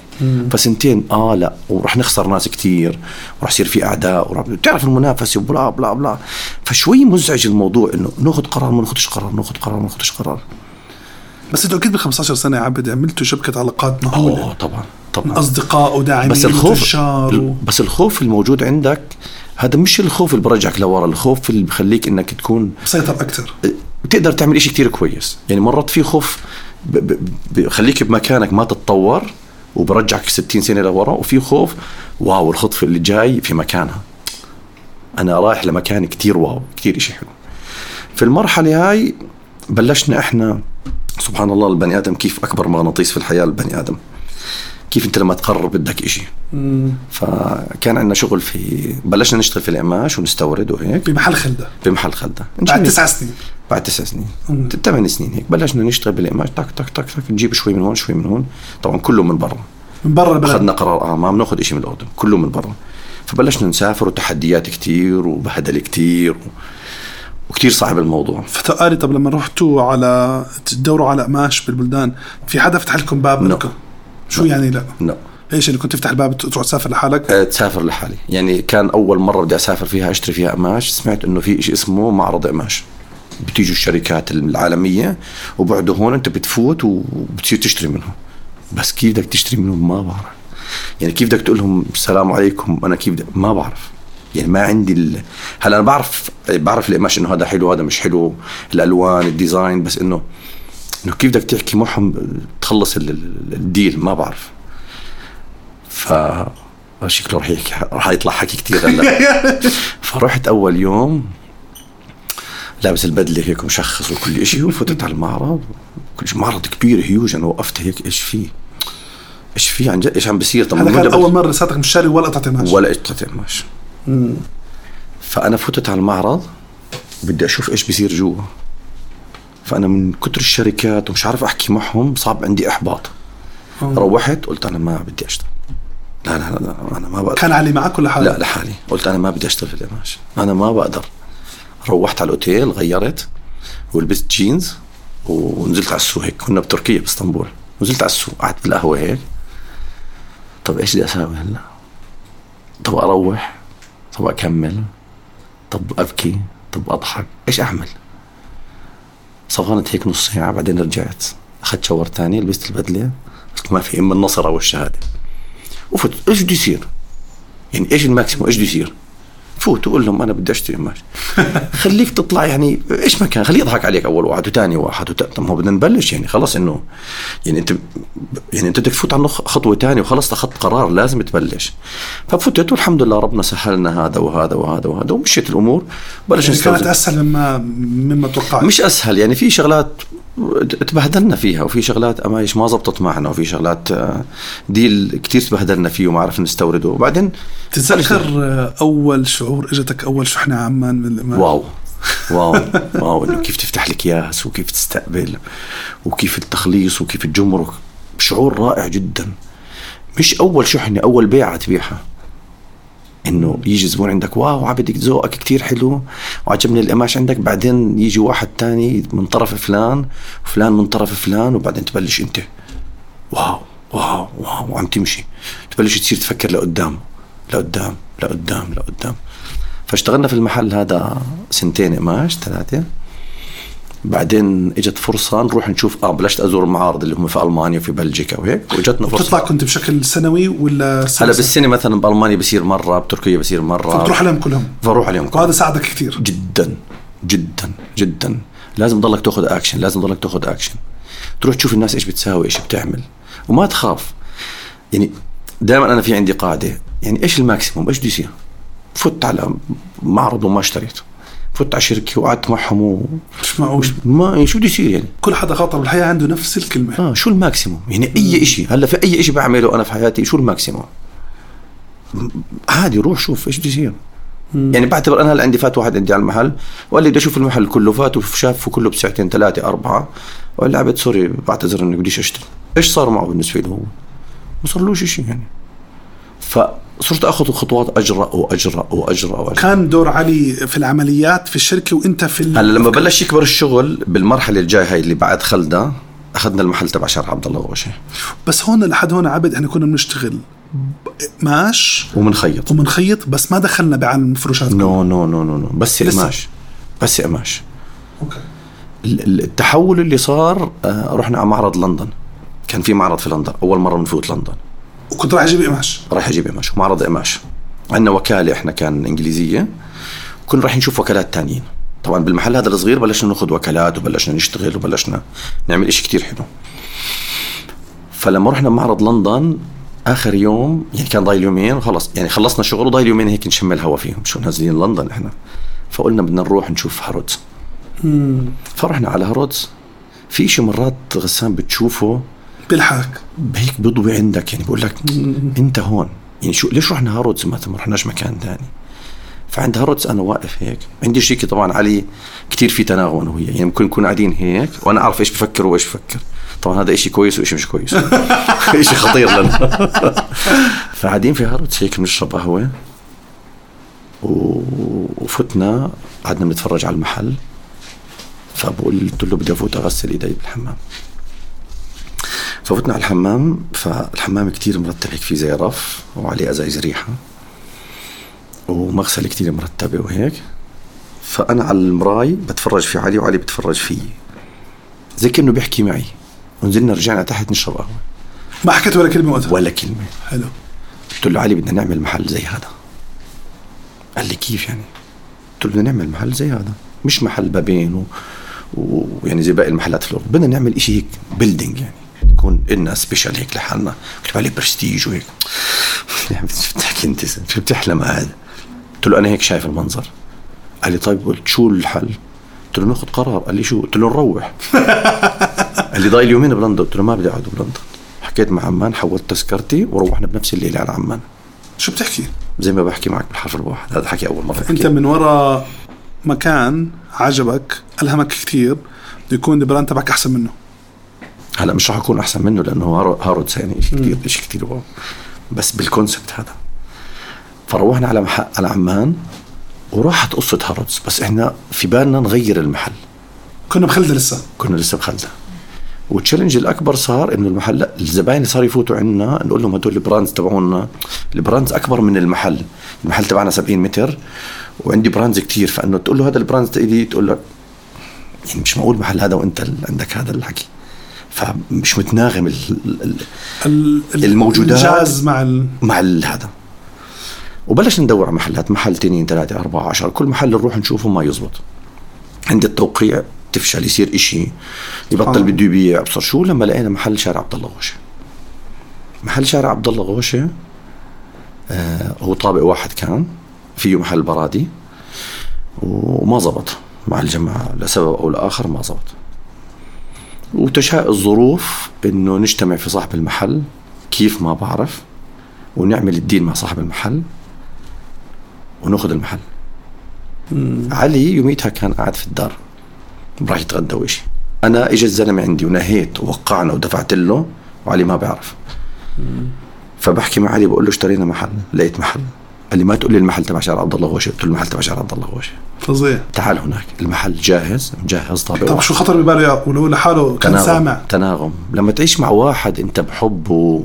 فسنتين آه لا. ورح نخسر ناس كتير ورح يصير في أعداء ورح بتعرف المنافسة وبلا بلا بلا. فشوي مزعج الموضوع إنه ناخذ قرار ما ناخذش قرار ناخذ قرار ما ناخذش قرار. بس إنتوا أكيد بال 15 سنة يا عبد عملتوا شبكة علاقات مهولة. أوه طبعا طبعا. أصدقاء وداعمين بس الخوف و... بس الخوف الموجود عندك هذا مش الخوف اللي برجعك لورا الخوف اللي بخليك إنك تكون مسيطر أكثر. بتقدر تعمل إشي كتير كويس. يعني مرات في خوف بخليك بمكانك ما تتطور وبرجعك 60 سنة لورا وفي خوف واو الخطوه اللي جاي في مكانها. أنا رايح لمكان كتير واو كتير إشي حلو. في المرحلة هاي بلشنا إحنا سبحان الله البني آدم كيف أكبر مغناطيس في الحياة البني آدم. كيف انت لما تقرر بدك إشي. فكان عندنا شغل في بلشنا نشتغل في القماش ونستورد وهيك. بمحل خلدة. بمحل خلدة. بعد تسع سنين. بعد تسع سنين. ثمان سنين هيك. بلشنا نشتغل بالقماش تك تك تك تك. نجيب شوي من هون شوي من هون. طبعا كله من برا. من برا البلد أخذنا قرار آه ما بناخذ شيء من الأردن. كله من برا. فبلشنا نسافر وتحديات كتير وبهدل كتير و... وكتير صعب الموضوع. فتقالي طب لما رحتوا على تدوروا على قماش بالبلدان في حدا فتح لكم باب No. شو يعني لا؟ لا إيش اللي كنت تفتح الباب تروح تسافر لحالك؟ أه، تسافر لحالي. يعني كان أول مرة بدي أسافر فيها أشتري فيها قماش. سمعت إنه في شيء اسمه معرض قماش. بتيجوا الشركات العالمية وبعدوا هون أنت بتفوت وبتصير تشتري منهم. بس كيف بدك تشتري منهم؟ ما بعرف. يعني كيف بدك تقول لهم السلام عليكم؟ أنا كيف بدك ما بعرف. يعني ما عندي ال... هلأ أنا بعرف بعرف القماش إنه هذا حلو هذا مش حلو. الألوان الديزاين بس إنه إنه كيف بدك تحكي معهم تخلص ال- ال- الديل ما بعرف. ف شكله رح يحكي رح يطلع حكي كثير هلأ. فرحت أول يوم لابس البدلة هيك مشخص وكل شيء وفتت على المعرض. كل شيء معرض كبير هيوج أنا وقفت هيك إيش في؟ إيش في؟ عن جد إيش عم بصير طب هذا كان أول مرة لساتك مش شاري ولا قطعه قماش ولا قطعة قماش فأنا فتت على المعرض بدي أشوف إيش بصير جوا. فأنا من كتر الشركات ومش عارف أحكي معهم صعب عندي إحباط. آه. روحت قلت أنا ما بدي أشتغل. لا لا لا, أنا ما بقدر. كان علي معك ولا حالك؟ لا لحالي. قلت أنا ما بدي أشتغل في القماش أنا ما بقدر. روحت على الأوتيل غيرت ولبست جينز ونزلت على السوق هيك. كنا بتركيا بإسطنبول. نزلت على السوق قعدت بالقهوه هيك. طب إيش بدي أساوي هلأ؟ طب أروح؟ طب أكمل؟ طب أبكي؟ طب أضحك؟ إيش أعمل؟ صفنت هيك نص ساعة بعدين رجعت أخذت شاور ثاني لبست البدلة قلت ما في إما النصر أو الشهادة وفت إيش بده يصير؟ يعني إيش ال maximum إيش بده يصير؟ فوت وقول لهم أنا بدي أشتري قماش خليك تطلع يعني إيش ما كان خليه يضحك عليك أول واحد وثاني واحد وت... طب ما هو بدنا نبلش يعني خلص إنه يعني أنت يعني أنت بدك تفوت على خطوة ثانية وخلص أخذت قرار لازم تبلش. ففتت والحمد لله ربنا سهلنا هذا وهذا وهذا وهذا ومشيت الأمور. بلش يعني كانت. أسهل مما مما توقعت. مش أسهل يعني في شغلات تبهدلنا فيها وفي شغلات إيش ما زبطت معنا وفي شغلات آه، deal كتير تبهدلنا فيه وما عرفنا نستورده وبعدين تتذكر أول شعور إجتك أول شحنة عمان من الإمام wow. wow. wow. إنه كيف تفتح الاكياس وكيف تستقبل وكيف التخليص وكيف الجمرك. شعور رائع جدا. مش أول شحنة أول بيعة تبيعها. إنه يجي زبون عندك واو عبدك ذوقك كتير حلو وعجبني القماش عندك. بعدين يجي واحد تاني من طرف فلان وفلان من طرف فلان وبعدين تبلش أنت. واو واو واو وعم تمشي. تبلش تصير تفكر لقدام لقدام لقدام لقدام. فاشتغلنا في المحل هذا سنتين قماش ثلاثة. بعدين إجت فرصة نروح نشوف آه بلشت أزور المعارض اللي هم في ألمانيا وفي بلجيكا وهيك وإجتنا فرصة. بتطلع كنت بشكل سنوي ولا سنة؟ هلا بالسنة مثلا بألمانيا بصير مرة بتركيا بصير مرة. فبتروح عليهم كلهم؟ بروح عليهم كلهم. وهذا ساعدك كثير. جدا جدا جدا. لازم تضلك تاخذ اكشن لازم تضلك تاخذ اكشن تروح تشوف الناس إيش بتساوي إيش بتعمل. وما تخاف. يعني دائما أنا في عندي قاعدة. يعني إيش ال maximum؟ إيش بده يصير؟ فت على معرض وما اشتريت. فت على شركه وقعدت معهم و... مش معقول ما شو بده يصير يعني؟ كل حدا خاطر بالحياة عنده نفس الكلمة. آه شو ال maximum؟ يعني أي شيء هلأ في أي شيء بعمله أنا في حياتي شو ال maximum؟ عادي روح شوف إيش بده يصير. يعني بعتبر أنا هلأ عندي فات واحد عندي على المحل وقال لي بدي أشوف المحل كله. فات وشافه كله بساعتين ثلاثة أربعة. وقال لي عبد سوري بعتذر اني بديش أشتري. إيش صار معه بالنسبة له هو؟ ما صارلوش شيء يعني. فصرت أخذ خطوات أجرأ وأجرأ وأجرأ وأجرأ. كان دور علي في العمليات في الشركة وأنت في ال... هلا لما بلش يكبر الشغل بالمرحلة الجاية هاي اللي بعد خلدة أخذنا المحل تبع شارع عبد الله غوشه بس هون لحد هون عبد إحنا كنا بنشتغل قماش ومنخيط. ومنخيط بس ما دخلنا بعالم المفروشات no no no no no. بس. قماش. بس قماش. okay. ال- ال- التحول اللي صار آه، رحنا على معرض لندن. كان في معرض في لندن. أول مرة بنفوت لندن. وكنت راح أجيب قماش رايح أجيب قماش معرض قماش عندنا وكالة إحنا كان إنجليزية. كنا رايحين نشوف وكالات تانيين. طبعا بالمحل هذا الصغير بلشنا ناخذ وكالات وبلشنا نشتغل وبلشنا نعمل إشي كتير حلو. فلما رحنا معرض لندن آخر يوم يعني كان ضايل يومين وخلص يعني خلصنا شغل وضايل يومين هيك نشم الهوا فيهم. شو نازلين لندن إحنا. فقلنا بدنا نروح نشوف هارودز فرحنا على هارودز في شي مرات غسان بتشوفه بيلحقك. هيك بيضوي عندك يعني بقول لك انت هون. يعني شو ليش رحنا هارودز ما رحناش مكان ثاني فعند هارودز أنا واقف هيك. عندي شريكي طبعا علي كتير في تناغم أنا وياه يعني ممكن نكون قاعدين هيك وأنا أعرف إيش بفكر وإيش بفكر. طبعا هذا إشي كويس وإشي مش كويس. إشي خطير لنا فقاعدين في هارودز هيك بنشرب قهوة و- وفتنا قعدنا بنتفرج على المحل. فبقول قلت له بدي أفوت أغسل إيدي بالحمام. ففتنا على الحمام فالحمام كتير مرتب هيك في زي رف وعليه أزايز ريحة ومغسلة كتير مرتبة وهيك. فأنا على المراي بتفرج في علي وعلي بتفرج فيي زي كأنه بيحكي معي. ونزلنا رجعنا تحت نشرب قهوة. ما حكيت ولا كلمة وقتها؟ ولا كلمة. حلو. قلت له علي بدنا نعمل محل زي هذا. قال لي كيف يعني؟ قلت له بدنا نعمل محل زي هذا. مش محل بابين و... ويعني زي باقي المحلات في الأردن. بدنا نعمل إشي هيك building يعني. يكون إلنا special هيك لحالنا. كتب عليه برستيج وهيك. شو بتحكي أنت؟ شو بتحلم هذا؟ قلت له أنا هيك شايف المنظر. قال لي طيب قلت شو الحل؟ قلت له ناخذ قرار. قال لي شو؟ قلت له نروح. قال لي ضايل يومين بلندن. قلت له ما بدي أقعد بلندن. حكيت مع عمان حولت تذكرتي وروحنا بنفس الليلة على عمان. شو بتحكي؟ زي ما بحكي معك بالحرف الواحد. هذا حكي أول مرة أنت من وراء مكان عجبك ألهمك كثير يكون ال brand تبعك أحسن منه. هلا مش راح أكون أحسن منه لأنه هارو- هارودز يعني شيء كثير شيء كثير wow. بس بال concept هذا. فروحنا على. على عمان وراحت قصة هارودز بس إحنا في بالنا نغير المحل. كنا بخلدة لسه. كنا لسه بخلدة. وال challenge الأكبر صار إنه المحل لا الزباين صاروا يفوتوا عندنا نقول لهم هدول ال brands تبعونا. ال brands أكبر من المحل. المحل تبعنا 70 متر. وعندي brands كتير. فإنه تقول له هذا ال brands تقول لك يعني مش معقول محل هذا وأنت عندك هذا الحكي. فمش متناغم ال- ال- ال- ال- الموجودات. الجاز مع ال... مع ال- هذا. وبلش ندور على محلات محل تنين ثلاثة أربعة عشر كل محل نروح نشوفه ما يزبط. عند التوقيع تفشل يصير إشي. يبطل آه. بده يبيع. ابصر شو؟ لما لقينا محل شارع عبد الله غوشة. محل شارع عبد الله غوشة آه هو طابق واحد كان فيه محل برادي وما زبط. مع الجماعة لسبب أو لآخر ما زبط. وتشاء الظروف إنه نجتمع في صاحب المحل كيف ما بعرف ونعمل الديل مع صاحب المحل وناخذ المحل. علي يوميتها كان قاعد في الدار راح يتغدى وإشي. أنا اجى الزلمه عندي ونهيت ووقعنا ودفعت له وعلي ما بيعرف. فبحكي مع علي بقول له اشترينا محل لقيت محل. قال لي ما تقول لي المحل تبع شارع عبد الله غوشة. قلت له المحل تبع شارع عبد الله غوشة. فظيع. تعال هناك. المحل جاهز مجهز طابق طب. شو خطر بباله ولو لحاله كان سامع؟ تناغم. لما تعيش مع واحد انت بحب و...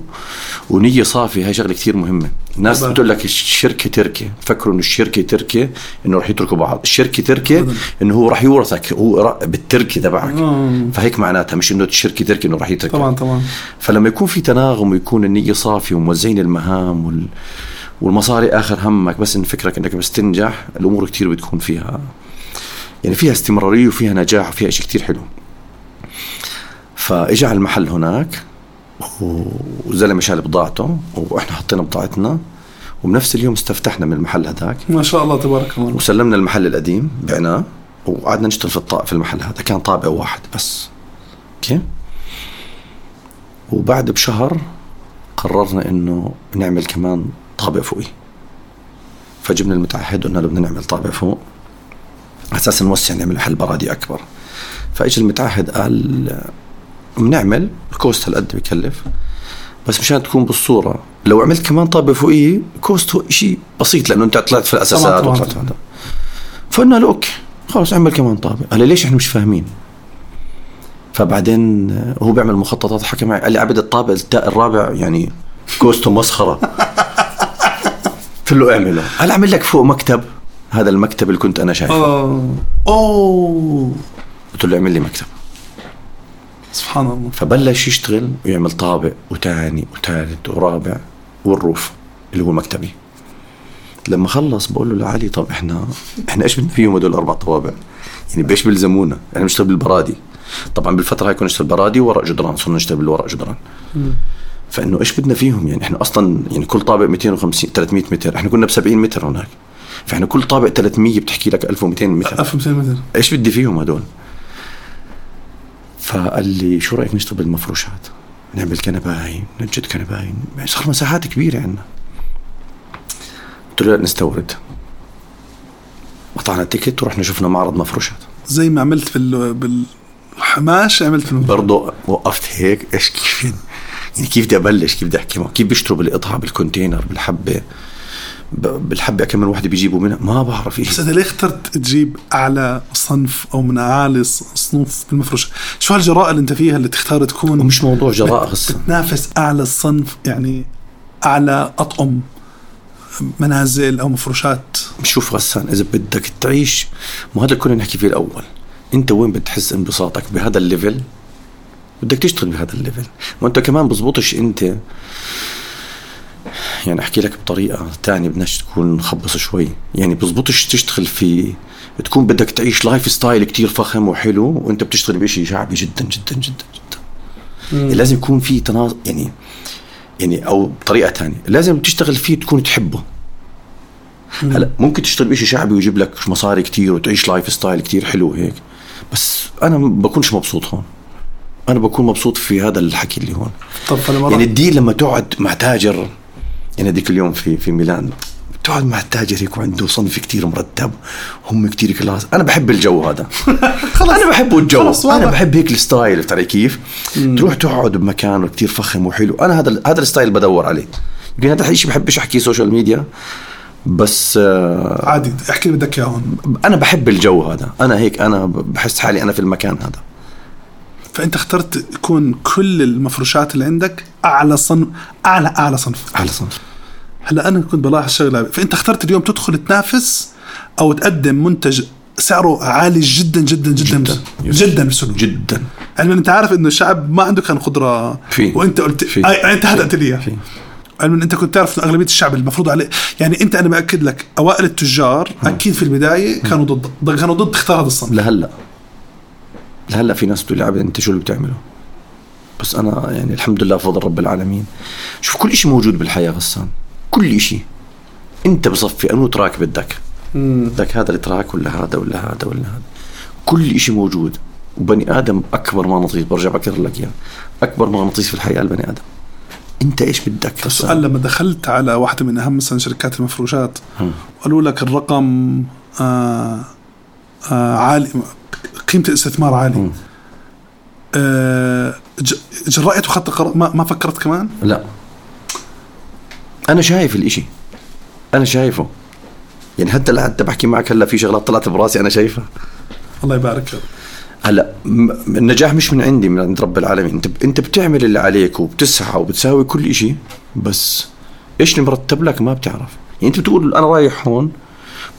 ونية صافية هاي شغلة كثير مهمة. الناس. بتقول لك الشركة تركي. فكروا إنه الشركة تركي إنه رح يتركوا بعض. الشركة تركي أبداً. إنه هو رح يورثك هو بالتركي تبعك. آه. فهيك معناتها مش إنه الشركة تركي إنه رح يترك طبعا طبعا. فلما يكون في تناغم ويكون النية صافية وموزعين المهام وال... والمصاري آخر همك بس إن فكرك إنك بس تنجح الأمور كثير بتكون فيها يعني فيها استمرارية وفيها نجاح وفيها شيء كثير حلو. فاجى على المحل هناك وزلمة شال بضاعته وإحنا حطينا بضاعتنا وبنفس اليوم استفتحنا من المحل هذاك. ما شاء الله تبارك الله. وسلمنا المحل القديم بعناه وقعدنا نشتغل في الطا... في المحل هذا. كان طابع واحد بس. Okay؟ وبعد بشهر قررنا إنه نعمل كمان طابق فوقي. فجبنا المتعهد وقلنا له بدنا نعمل طابق فوق. أساس نوسع نعمل محل برادي أكبر. فاجى المتعهد قال بنعمل ال cost هالقد بكلف. بس مشان تكون بالصورة لو عملت كمان طابق فوقيه cost ـه شيء بسيط لأنه أنت طلعت في الاساسات وطلعت. هذا. فقلنا له أوكي خلص اعمل كمان طابق قال لي ليش إحنا مش فاهمين؟ فبعدين هو بيعمل مخططات حكى معي قال لي عبد الطابق الرابع يعني كوسته مسخره قلت له اعمله. قال اعمل لك فوق مكتب؟ هذا المكتب اللي كنت أنا شايفه. آه أوه. قلت له اعمل لي مكتب. سبحان الله. فبلش يشتغل ويعمل طابق وثاني وثالث ورابع والروف اللي هو مكتبي. لما خلص بقول له لعلي طب إحنا إحنا إيش بدنا فيهم هدول الأربع طوابع؟ يعني بإيش بيلزمونا؟ إحنا بنشتغل بالبرادي. طبعا بالفترة هاي كنا نشتغل برادي وورق جدران صرنا نشتغل بالورق جدران. فإنه إيش بدنا فيهم؟ يعني إحنا أصلا يعني كل طابق 250 300 متر. إحنا كنا ب 70 متر هناك. فإحنا كل طابق 300 بتحكي لك 1200 متر. 1200 متر. إيش بدي فيهم هدول؟ فقال لي شو رأيك نشتغل بالمفروشات نعمل كنباين ننجد كنباين يعني صار مساحات كبيرة عندنا. قلت له نستورد. قطعنا ticket ورحنا شفنا معرض مفروشات. زي ما عملت بال بالقماش عملت في برضه وقفت هيك إيش كيف؟ يعني كيف بدي أبلش؟ كيف بدي أحكي معه؟ كيف بيشتروا بالقطعه بال container بالحبة؟ بالحبة كم من وحدة بيجيبوا منها. ما بعرف بس إيش انت ليه اخترت تجيب أعلى صنف أو من اعالي صنوف بالمفروش شو هالجراءة اللي أنت فيها اللي تختار تكون ومش موضوع جراءه هسه تنافس أعلى الصنف يعني أعلى أطقم منازل أو مفروشات شوف غسان إذا بدك تعيش مو هذا كنا نحكي فيه الأول. أنت وين بتحس انبساطك؟ بهذا ال level؟ بدك تشتغل بهذا ال level. ما انت كمان بزبطش انت. يعني احكي لك بطريقة ثانية بدناش تكون نخبص شوي. يعني بزبطش تشتغل في تكون بدك تعيش lifestyle كتير فخم وحلو وانت بتشتغل بشيء شعبي جدا جدا جدا جدا. يعني لازم يكون في تناظر يعني يعني أو بطريقة ثانية لازم تشتغل فيه تكون تحبه. هلا ممكن تشتغل بشيء شعبي ويجيب لك مصاري كتير وتعيش lifestyle كتير حلو هيك. بس أنا ما بكونش مبسوط هون. أنا بكون مبسوط في هذا الحكي اللي هون. طب فلما يعني ال deal لما تقعد مع تاجر يعني هذيك اليوم في في ميلان تقعد مع التاجر هيك وعنده صنف كتير مرتب هم كتير class. أنا بحب الجو هذا. خلص. أنا بحب الجو. خلص، أنا. بحب هيك ال style علي كيف؟ تروح تقعد بمكان كتير فخم وحلو. أنا هذا هذا ال style بدور عليه. يمكن هذا الشيء بحبش أحكي social media بس آه، عادي احكي اللي بدك إياه هون. أنا بحب الجو هذا. أنا هيك أنا بحس حالي أنا في المكان هذا. فأنت اخترت يكون كل المفروشات اللي عندك أعلى صنف أعلى أعلى صنف. على صنف. هلأ أنا كنت بلاحظ شغله فأنت اخترت اليوم تدخل تنافس أو تقدم منتج سعره عالي جدا جدا جدا جداً. جدا جدا. علما أنت عارف إنه الشعب ما عنده كان في. وأنت قلت في. آي أنت هدأت لي إياه. في. علما أنت كنت تعرف إنه أغلبية الشعب المفروض عليه يعني أنت أنا بأكد لك أوائل التجار أكيد في البداية كانوا ضد ضد- كانوا ضد اختيار هذا الصنف. لهلأ. لهلا في ناس بتقول لي عبد انت شو اللي بتعمله؟ بس أنا يعني الحمد لله بفضل رب العالمين. شوف كل شيء موجود بالحياة غسان كل شيء أنت بصفي أنو تراك بدك. بدك هذا التراك ولا هذا ولا هذا ولا هذا. كل شيء موجود. وبني آدم أكبر مغناطيس برجع بكرر لك إياه. أكبر مغناطيس في الحياة البني آدم. أنت إيش بدك غسان؟ السؤال لما دخلت على واحدة من أهم مثلا شركات المفروشات وقالوا لك الرقم آه عالي قيمة الاستثمار عالي آه ج- جرأت وخدت قرار ما, ما فكرت كمان؟ لا. أنا شايف الإشي. أنا شايفه. يعني حتى لحتى بحكي معك هلا في شغلات طلعت براسي أنا شايفها. الله يبارك لك. هلا النجاح مش من عندي من عند رب العالمين. أنت أنت بتعمل اللي عليك وبتسعى وبتساوي كل إشي بس إيش اللي مرتب لك ما بتعرف. يعني أنت بتقول أنا رايح هون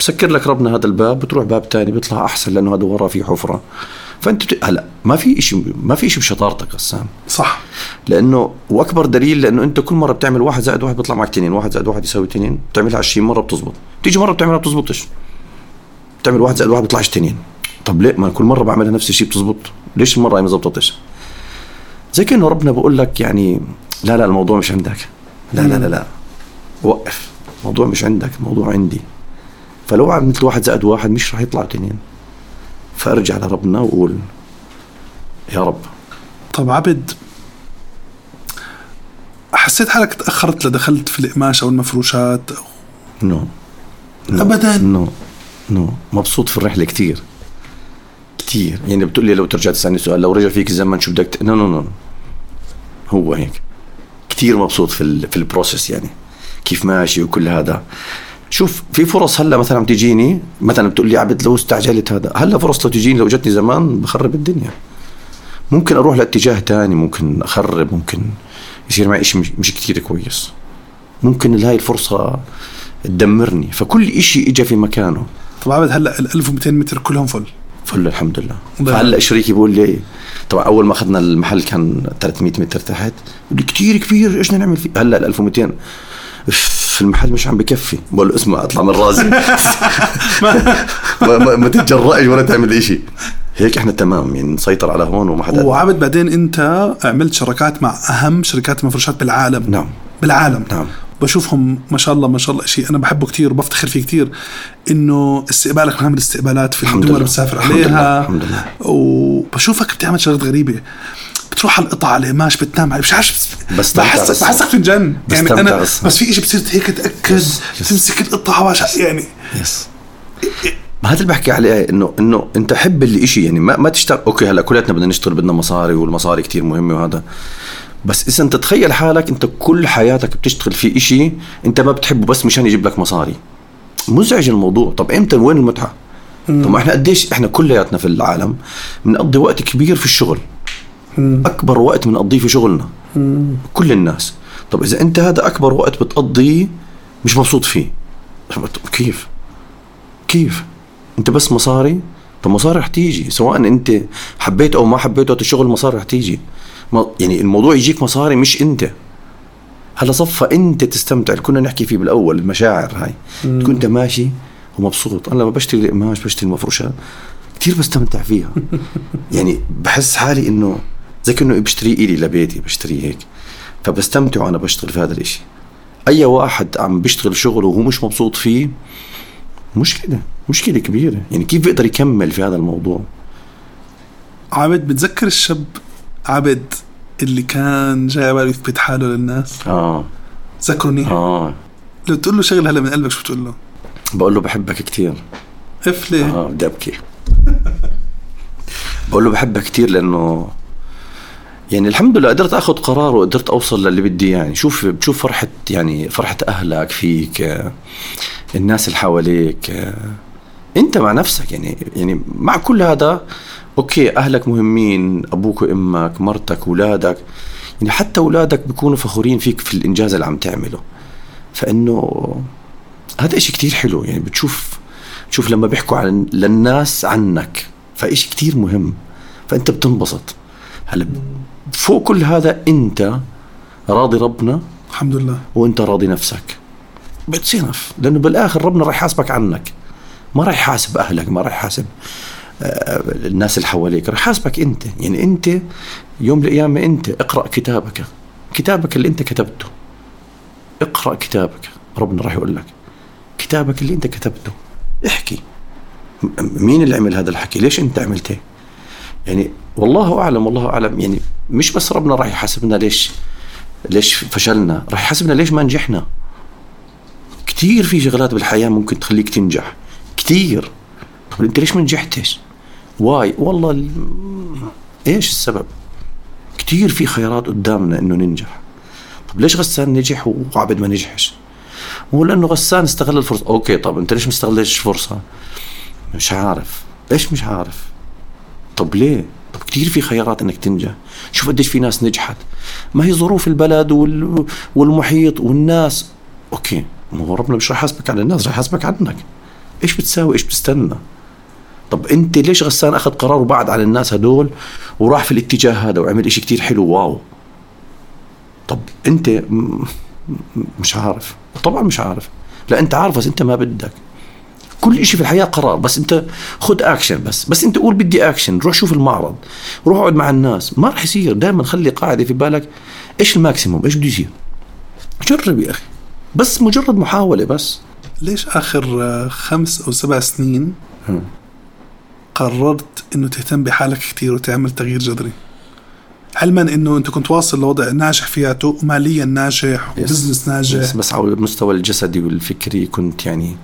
بسكر لك ربنا هذا الباب بتروح باب تاني بيطلع أحسن لأنه هذا ورا فيه حفرة. فأنت بت... هلا ما في إشي ما في إشي بشطارتك غسان صح. لأنه وأكبر دليل لأنه أنت كل مرة بتعمل واحد زائد واحد بيطلع معك تنين واحد زائد واحد يساوي تنين بتعملها 20 مرة بتزبط. تيجي مرة بتعملها بتزبطش بتعمل واحد زائد واحد بيطلعش تنين. طب ليه؟ ما كل مرة بعملها نفس الشيء بتزبط. ليش المرة هي ما زبطتش زي كأنه ربنا بقول لك يعني لا لا الموضوع مش عندك. لا لا لا لا. وقف. الموضوع مش عندك الموضوع عندي. فلو عملت واحد زائد واحد مش راح يطلع تنين فأرجع لربنا وقول يا رب. طب عبد حسيت حالك تأخرت لدخلت في القماش أو المفروشات؟ No. No. أبداً. No. No. مبسوط في الرحلة كثير كثير يعني بتقول لي لو ترجع تسألني سؤال لو رجع فيك الزمن شو بدك ت... no no no هو هيك. كثير مبسوط في ال... في ال process يعني. كيف ماشي وكل هذا. شوف في فرص هلا مثلا عم تجيني مثلا بتقول لي عبد لو استعجلت هذا. هلا فرص لو تجيني لو جتني زمان بخرب الدنيا. ممكن أروح لاتجاه تاني ممكن أخرب ممكن يصير معي شيء مش, كثير كويس. ممكن هاي الفرصة تدمرني. فكل إشي إجا في مكانه. طب عبد هلا ال 1200 متر كلهم full. full الحمد لله. فهلا شريكي بيقول لي؟ طبعا أول ما أخذنا المحل كان 300 متر تحت. بقول لي كثير كبير إيش بدنا نعمل فيه؟ هلا ال 1200 في المحل مش عم بكفي. بقول له اسمع اطلع من راسي. ما, ما, ما تتجرأش ولا تعمل إشي. هيك إحنا تمام يعني نسيطر على هون وما حدا وعبد بعدين أنت عملت شراكات مع أهم شركات المفروشات بالعالم. نعم. بالعالم. نعم. بشوفهم ما شاء الله ما شاء الله شيء أنا بحبه كثير وبفتخر فيه كثير إنه استقبالك من اهم الاستقبالات في الدول. اللي بتسافر الحمد لله. عليها. الحمد لله. وبشوفك بتعمل شغلات غريبة. بتروح على القطع على القماش بتنام عليه مش عارف بس- بستمتع بحسك في يعني بستمتع أنا بس. بس في شيء بتصير هيك تأكد. تمسك القطعة يعني. Yes. ما هذا اللي بحكي عليه انه إنه أنت حب اللي إشي يعني ما ما تشتغل okay هلأ كلياتنا بدنا نشتغل بدنا مصاري والمصاري كتير مهمة وهذا. بس إذا أنت تخيل حالك أنت كل حياتك بتشتغل في إشي أنت ما بتحبه بس مشان يجيب لك مصاري. مزعج الموضوع. طب إمتى؟ وين المتعة؟ طب إحنا قديش إحنا كلياتنا في العالم بنقضي وقت كبير في الشغل. أكبر وقت بنقضيه في شغلنا. كل الناس. طب إذا أنت هذا أكبر وقت بتقضيه مش مبسوط فيه. كيف؟ كيف؟ أنت بس مصاري؟ طب مصاري رح تيجي. سواء أنت حبيت أو ما حبيت وقت الشغل مصاري رح تيجي. يعني الموضوع يجيك مصاري مش أنت. هلا صفى أنت تستمتع. اللي كنا نحكي فيه بالأول المشاعر هاي. تكون أنت ماشي ومبسوط. أنا لما بشتري القماش بشتري المفروشات كثير بستمتع فيها. يعني بحس حالي إنه زي كأنه بشتري إلي لبيتي بشتري هيك. فبستمتع وأنا بشتغل في هذا الإشي. أي واحد عم بيشتغل شغله وهو مش مبسوط فيه مشكلة مشكلة كبيرة. يعني كيف بيقدر يكمل في هذا الموضوع؟ عبد بتذكر الشاب عبد اللي كان جاي على باله يثبت حاله للناس؟ آه. ذكرني. آه. لو تقول له شغلة هلا من قلبك شو بتقول له؟ بقول له بحبك كثير اف ليه؟ آه بدي أبكي. بقول له بحبك كثير لأنه يعني الحمد لله قدرت آخذ قرار وقدرت أوصل للي بدي يعني شوف بتشوف فرحة يعني فرحة أهلك فيك الناس اللي حواليك. أنت مع نفسك يعني يعني مع كل هذا أوكي أهلك مهمين أبوك وأمك مرتك أولادك. يعني حتى أولادك بيكونوا فخورين فيك في الإنجاز اللي عم تعمله. فإنه هذا إشي كتير حلو. يعني بتشوف تشوف لما بيحكوا عن للناس عنك فإشي كتير مهم. فأنت بتنبسط. هلا فوق كل هذا انت راضي ربنا؟ الحمد لله. وانت راضي نفسك؟ بتصيرف لأنه بالآخر ربنا راح يحاسبك عنك. ما راح يحاسب أهلك ما راح يحاسب آه، الناس اللي حواليك. راح يحاسبك أنت. يعني أنت يوم القيامة أنت اقرأ كتابك. كتابك اللي أنت كتبته. اقرأ كتابك. ربنا راح يقول لك. كتابك اللي أنت كتبته. احكي. مين اللي عمل هذا الحكي؟ ليش أنت عملت هيك يعني والله أعلم والله أعلم. يعني مش بس ربنا راح يحاسبنا ليش ليش فشلنا راح يحاسبنا ليش ما نجحنا. كثير في شغلات بالحياة ممكن تخليك تنجح. كثير طب أنت ليش ما نجحتش؟ واي. والله ال... إيش السبب؟ كثير في خيارات قدامنا إنه ننجح. طب ليش غسان نجح وعبد ما نجحش؟ مو لأنه غسان استغل الفرصة. okay طب أنت ليش ما استغلتش الفرصه مش عارف. إيش مش عارف؟ طب ليه؟ طب كثير في خيارات إنك تنجح. شوف قديش في ناس نجحت. ما هي ظروف البلد وال... والمحيط والناس. okay ما هو ربنا مش راح يحاسبك على الناس راح يحاسبك عنك. إيش بتساوي؟ إيش بتستنى؟ طب أنت ليش غسان أخذ قرار وبعد عن الناس هدول وراح في الاتجاه هذا وعمل إشي كتير حلو؟ wow. طب أنت م- مش عارف. طبعا مش عارف. لا أنت عارف بس أنت ما بدك. كل إشي في الحياة قرار بس أنت خد اكشن بس. بس أنت قول بدي اكشن روح شوف المعرض. روح اقعد مع الناس. ما راح يصير. دائما خلي قاعدة في بالك. إيش ال maximum؟ إيش بده يصير؟ جرب يا أخي. بس مجرد محاولة بس. ليش آخر خمس أو سبع سنين. قررت إنه تهتم بحالك كثير وتعمل تغيير جذري؟ علما إنه أنت كنت واصل لوضع ناجح فياته وماليا ناجح. و business ناجح. بس, بس على المستوى الجسدي والفكري كنت يعني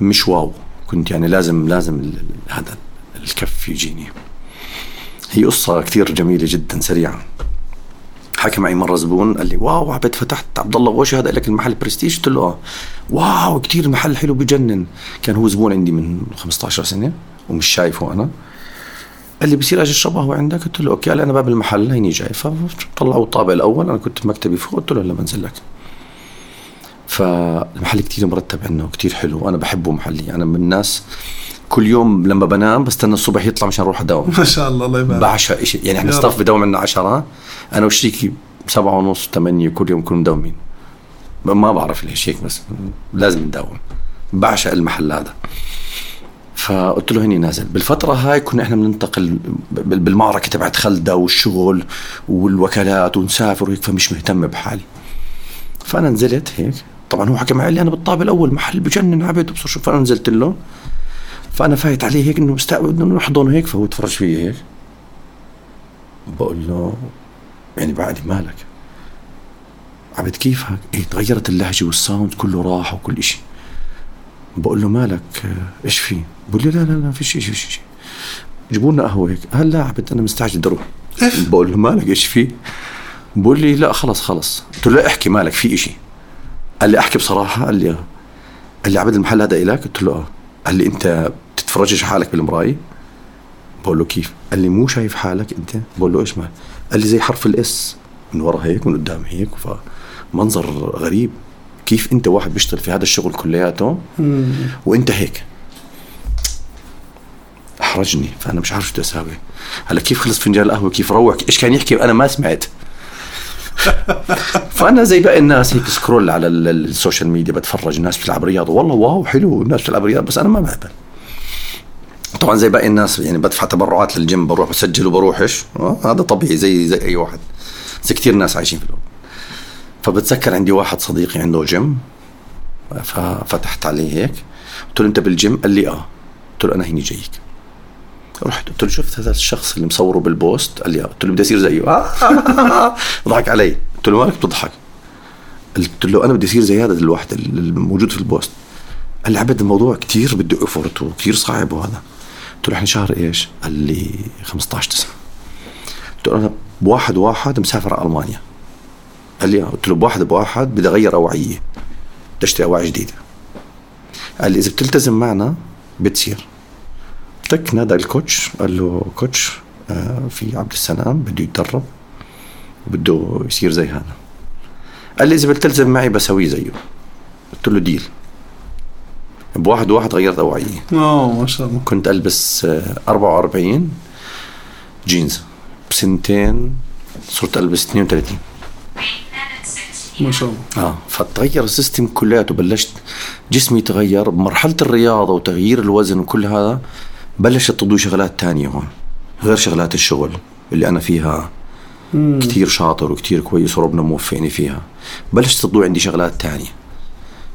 مش wow. كنت يعني لازم لازم هذا الكف يجيني. هي قصة كثير جميلة جدا سريعة حكى معي مرة زبون قال لي wow عبد فتحت عبد الله غوشي هذا لك المحل برستيج؟ قلت له آه. wow كثير المحل حلو بجنن. كان هو زبون عندي من 15 سنة ومش شايفه أنا. قال لي بصير أجي اشرب قهوه عندك؟ قلت له okay قال أنا باب المحل هيني جاي. فطلعوا الطابق الأول أنا كنت بمكتبي فوق قلت له هلا بنزل لك. فالمحل كتير مرتب عندنا وكتير حلو وأنا بحبه محلي. أنا من الناس كل يوم لما بنام بستنى الصبح يطلع مشان أروح أداوم. ما شاء الله الله يبارك. بعشق شيء يعني إحنا ستاف رب. بداوم عندنا عشرة أنا وشريكي سبعة ونص ثمانية كل يوم كنا مداومين. ما بعرف ليش هيك بس لازم نداوم. بعشق المحل هذا. فقلت له هني نازل. بالفترة هاي كنا إحنا بننتقل بال- بالمعركة تبعت خلدة والشغل والوكالات ونسافر وهيك فمش مهتم بحالي. فأنا نزلت هيك. طبعا هو حكى معي لي أنا بالطابق الأول محل بجنن عبد وبصر شو فانا نزلت له. فأنا فايت عليه هيك إنه مستقبل إنه نحضنه هيك فهو تفرج فيي هيك. بقول له يعني بعدي مالك. عبد كيف هيك إيه تغيرت اللهجة وال sound كله راح وكل إشي. بقول له مالك إيش في؟ بقول لي لا لا لا فيش شيء فيش شيء جيبوا لنا قهوة هيك. قال لا عبد أنا مستعجل بدي أروح. بقول له مالك إيش في؟ بقول لي لا خلص خلص. قلت له لا احكي مالك في إشي. قال لي أحكي بصراحة قال لي. قال لي عبد المحل هذا إلك؟ قلت له آه. قال لي أنت بتتفرجش حالك بالمرايه بقول له كيف؟ قال لي مو شايف حالك أنت؟ بقول له إيش مال؟ قال لي زي حرف الإس من ورا هيك من قدام هيك فمنظر غريب. كيف أنت واحد بيشتغل في هذا الشغل كلياته؟ وأنت هيك. أحرجني فأنا مش عارف شو بدي اساوي هلا كيف خلص فنجان القهوة؟ كيف روح إيش كان يحكي؟ أنا ما سمعت. فانا زي باقي الناس هيك scroll على ال- ال- ال social media بتفرج الناس بتلعب رياضة. والله wow حلو الناس بتلعب رياضة بس أنا ما بهبل طبعا زي باقي الناس يعني بدفع تبرعات للجيم بروح بسجل وبروحش. آه، هذا طبيعي زي زي أي واحد. زي كثير ناس عايشين في الأرض فبتذكر عندي واحد صديقي عنده جيم. ففتحت عليه هيك. قلت له أنت بالجيم؟ قال لي آه. قلت له أنا هيني جايك. رحت قلت له شفت هذا الشخص اللي مصوره بال post؟ قال لي قلت له بدي اصير زيه. آه. ضحك علي. قلت له مالك بتضحك قلت له أنا بدي اصير زي هذا الواحد الموجود في ال post. قال لي عبد الموضوع كثير بده effort وكثير صعب وهذا. قلت له إحنا شهر إيش؟ قال لي 15 9 قلت له أنا بواحد واحد مسافر على ألمانيا. قال لي قلت له بواحد بواحد بدي أغير أوعية بدي أشتري أوعية جديدة. قال لي إذا بتلتزم معنا بتصير. تك نادى الكوتش قال له كوتش آه في عبد السلام بده يتدرب وبده يصير زي هذا. قال لي إذا بتلتزم معي بسويه زيه. قلت له ديل بواحد واحد غيرت أوعية. آه ما شاء الله. كنت ألبس آه، 44 جينز. بسنتين صرت ألبس 32 ما شاء الله. آه فتغير ال system كلياته بلشت جسمي تغير بمرحله الرياضة وتغيير الوزن وكل هذا بلشت تضوي شغلات تانية هون غير شغلات الشغل اللي أنا فيها كتير شاطر وكتير كويس وربنا موفقني فيها. بلشت تضوي عندي شغلات تانية.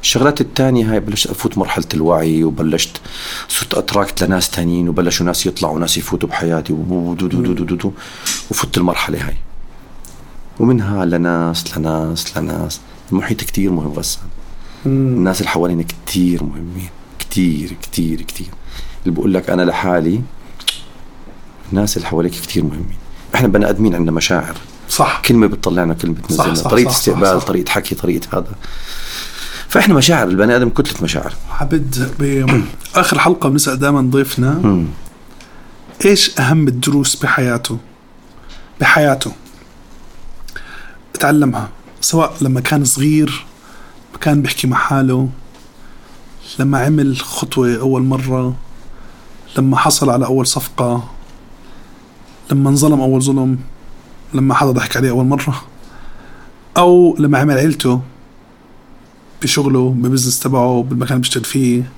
الشغلات التانية هاي بلشت أفوت مرحلة الوعي وبلشت صرت أتراكت لناس تانيين وبلشوا ناس يطلعوا وناس يفوتوا بحياتي وفت المرحلة هاي. ومنها لناس لناس لناس. المحيط كتير مهم غسان الناس اللي حوالينا كتير مهمين. كتير كتير كتير. اللي بقول لك أنا لحالي الناس اللي حواليك كتير مهمين. إحنا بني آدمين عندنا مشاعر. صح. كلمة بتطلعنا كلمه صح، بتنزلنا. صح، طريقة صح، استقبال صح، صح. طريقة حكي طريقة هذا. فإحنا مشاعر البني آدم كتلة مشاعر. عبد باخر حلقة بنسأل دائما ضيفنا. إيش أهم الدروس بحياته؟ بحياته. تعلمها سواء لما كان صغير كان بيحكي مع حاله لما عمل خطوة أول مرة. لما حصل على أول صفقة لما انظلم أول ظلم لما حدا ضحك عليه أول مرة أو لما عمل عيلته بشغله ببزنس تبعه بالمكان اللي بيشتغل فيه.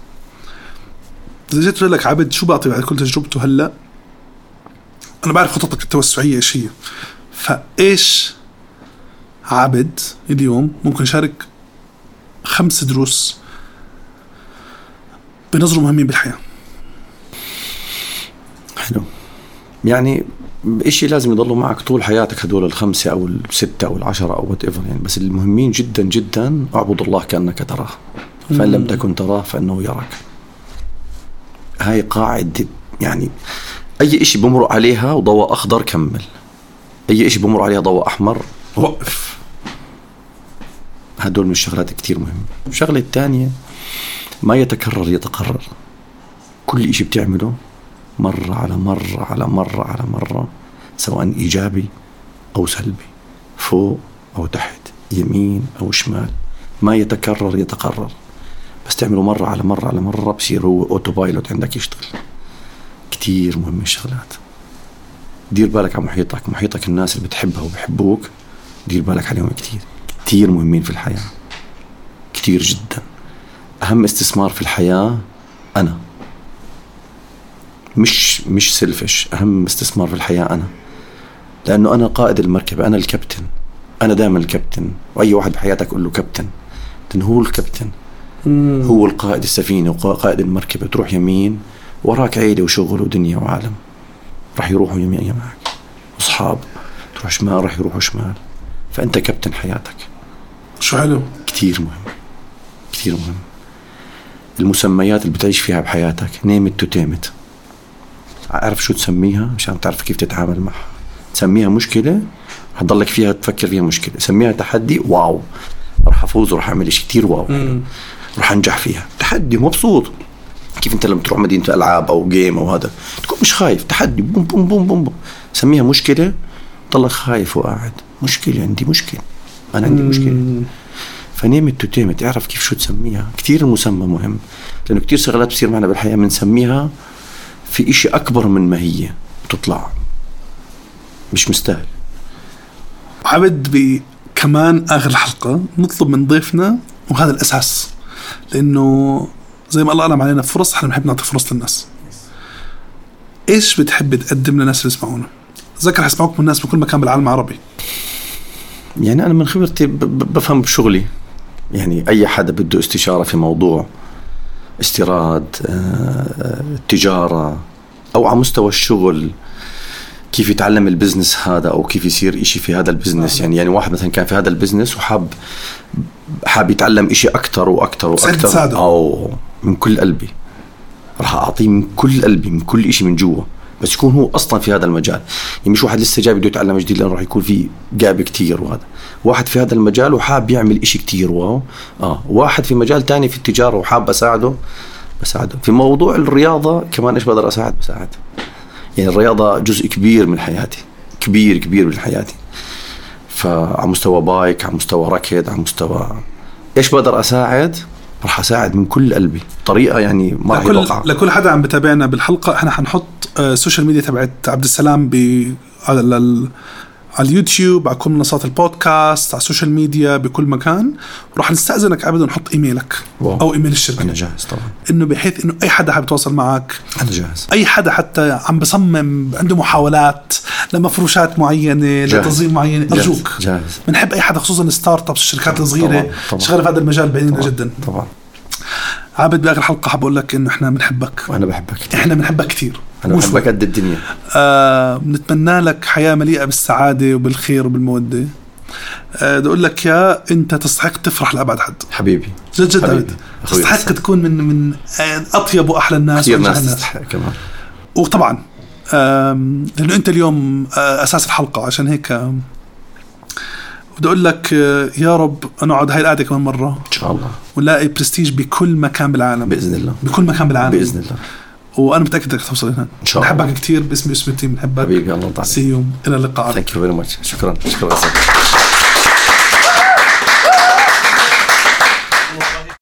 إذا جيت أقول لك عبد شو بعطي بعد كل تجربته هلأ؟ أنا بعرف خططك التوسعية إيش هي. فإيش عبد اليوم ممكن يشارك خمس دروس بنظرة مهمين بالحياة؟ حلو يعني شيء لازم يضلوا معك طول حياتك هدول الخمسة أو الستة أو العشرة أو whatever يعني بس المهمين جدا جدا اعبد الله كأنك تراه. فإن لم تكن تراه فإنه يراك. هاي قاعدة يعني أي شيء بمر عليها وضوء أخضر كمل. أي شيء بمر عليها ضوء أحمر وقف. هدول من الشغلات كتير مهمة. الشغلة الثانية ما يتكرر يتقرر. كل إشي بتعمله مرة على مرة على مرة على مرة سواء إيجابي أو سلبي فوق أو تحت يمين أو شمال ما يتكرر يتقرر. بس تعمله مرة على مرة على مرة بصير هو auto pilot عندك يشتغل. كتير مهم الشغلات. دير بالك على محيطك محيطك الناس اللي بتحبها وبحبوك دير بالك عليهم كتير. كتير مهمين في الحياة. كتير جدا. أهم استثمار في الحياة أنا. مش مش سيلفش أهم استثمار في الحياة أنا. لأنه أنا قائد المركبة أنا الكابتن. أنا دائما الكابتن. وأي واحد بحياتك قول له كابتن. لأنه هو الكابتن. هو القائد السفينة وقائد المركبة تروح يمين وراك عيلة وشغل ودنيا وعالم. راح يروحوا يمين معك. أصحاب تروح شمال راح يروحوا شمال. فأنت كابتن حياتك. شو حلو؟ كتير مهم. كتير مهم. المسميات اللي بتعيش فيها بحياتك name it to tame it عارف شو تسميها؟ مشان تعرف كيف تتعامل معها. تسميها مشكلة؟ حتضلك فيها تفكر فيها مشكلة. سميها تحدي؟ wow. راح أفوز وراح أعمل شيء كتير wow. راح أنجح فيها. تحدي مبسوط. كيف أنت لما تروح مدينة ألعاب أو جيم أو هذا تكون مش خايف. تحدي. بوم بوم بوم بوم, بوم. سميها مشكلة. ضلك خايف وقاعد. مشكلة عندي مشكلة. أنا عندي مشكلة. فنيمت تو تيمت اعرف كيف شو تسميها؟ كثير المسمى مهم. لأنه كثير شغلات بتصير معنا بالحياة. بنسميها في إشي أكبر من ما هي بتطلع مش مستاهل. عبد ب كمان آخر الحلقة نطلب من ضيفنا وهذا الأساس. لأنه زي ما الله انعم علينا فرص إحنا بنحب نعطي فرص للناس. إيش بتحب تقدم للناس اللي يسمعونا؟ تذكر حيسمعوك من الناس بكل مكان بالعالم العربي. يعني أنا من خبرتي بفهم بشغلي يعني أي حدا بده استشارة في موضوع استيراد آه، تجارة أو على مستوى الشغل كيف يتعلم ال business هذا أو كيف يصير إشي في هذا ال business. يعني يعني واحد مثلا كان في هذا ال business وحاب حاب يتعلم إشي أكثر وأكثر وأكثر. أو من كل قلبي. راح أعطيه من كل قلبي من كل إشي من جوا. بس يكون هو أصلا في هذا المجال. يعني مش واحد لسه جاي بده يتعلم جديد لأنه راح يكون في جاب كتير وهذا. واحد في هذا المجال وحاب يعمل إشي كتير واو. آه. واحد في مجال تاني في التجارة وحاب أساعده بساعده. في موضوع الرياضة كمان إيش بقدر أساعد؟ بساعد. يعني الرياضة جزء كبير من حياتي. كبير كبير من حياتي. فعلى مستوى بايك على مستوى ركض على مستوى إيش بقدر أساعد؟ راح أساعد من كل قلبي. طريقة يعني ما راح لكل لكل حدا عم بتابعنا بالحلقة إحنا حنحط آه، ال social media تبعت عبد السلام ب على ال- على اليوتيوب على كل منصات البودكاست على ال social media بكل مكان وراح نستأذنك ابدا نحط إيميلك أو. أو إيميل الشركة أنا جاهز طبعا إنه بحيث إنه أي حدا حابب يتواصل معك أنا جاهز أي حدا حتى عم بصمم عنده محاولات لمفروشات معينة. لتنظيم معين. أرجوك جاهز. بنحب أي حدا خصوصا ال start ups الشركات الصغيرة. شغاله في هذا المجال بعيدنا طبعا جدا طبعا عابد بآخر حلقة حاب أقول لك إنه إحنا بنحبك. وأنا بحبك كثير إحنا بنحبك كثير أنا بحبك قد الدنيا. آه بنتمنى لك حياة مليئة بالسعادة وبالخير وبالمودة. آه بدي أقول لك يا أنت تستحق تفرح لأبعد حد. حبيبي. جد جد حبيبي. تستحق. تكون من من أطيب وأحلى الناس كثير ناس تستحق كمان. وطبعا لأنه أنت اليوم آه، أساس الحلقة. عشان هيك بدي أقول لك يا رب نقعد هاي القعدة كمان مرة. إن شاء الله. ونلاقي برستيج بكل مكان بالعالم. بإذن الله. بكل مكان بالعالم. بإذن الله. وأنا متأكد إنك توصل هنا. إن شاء الله. بحبك كثير باسم اسم ال team بنحبك حبيبي الله يطلع سي إلى اللقاء thank you very much شكرا شكرا.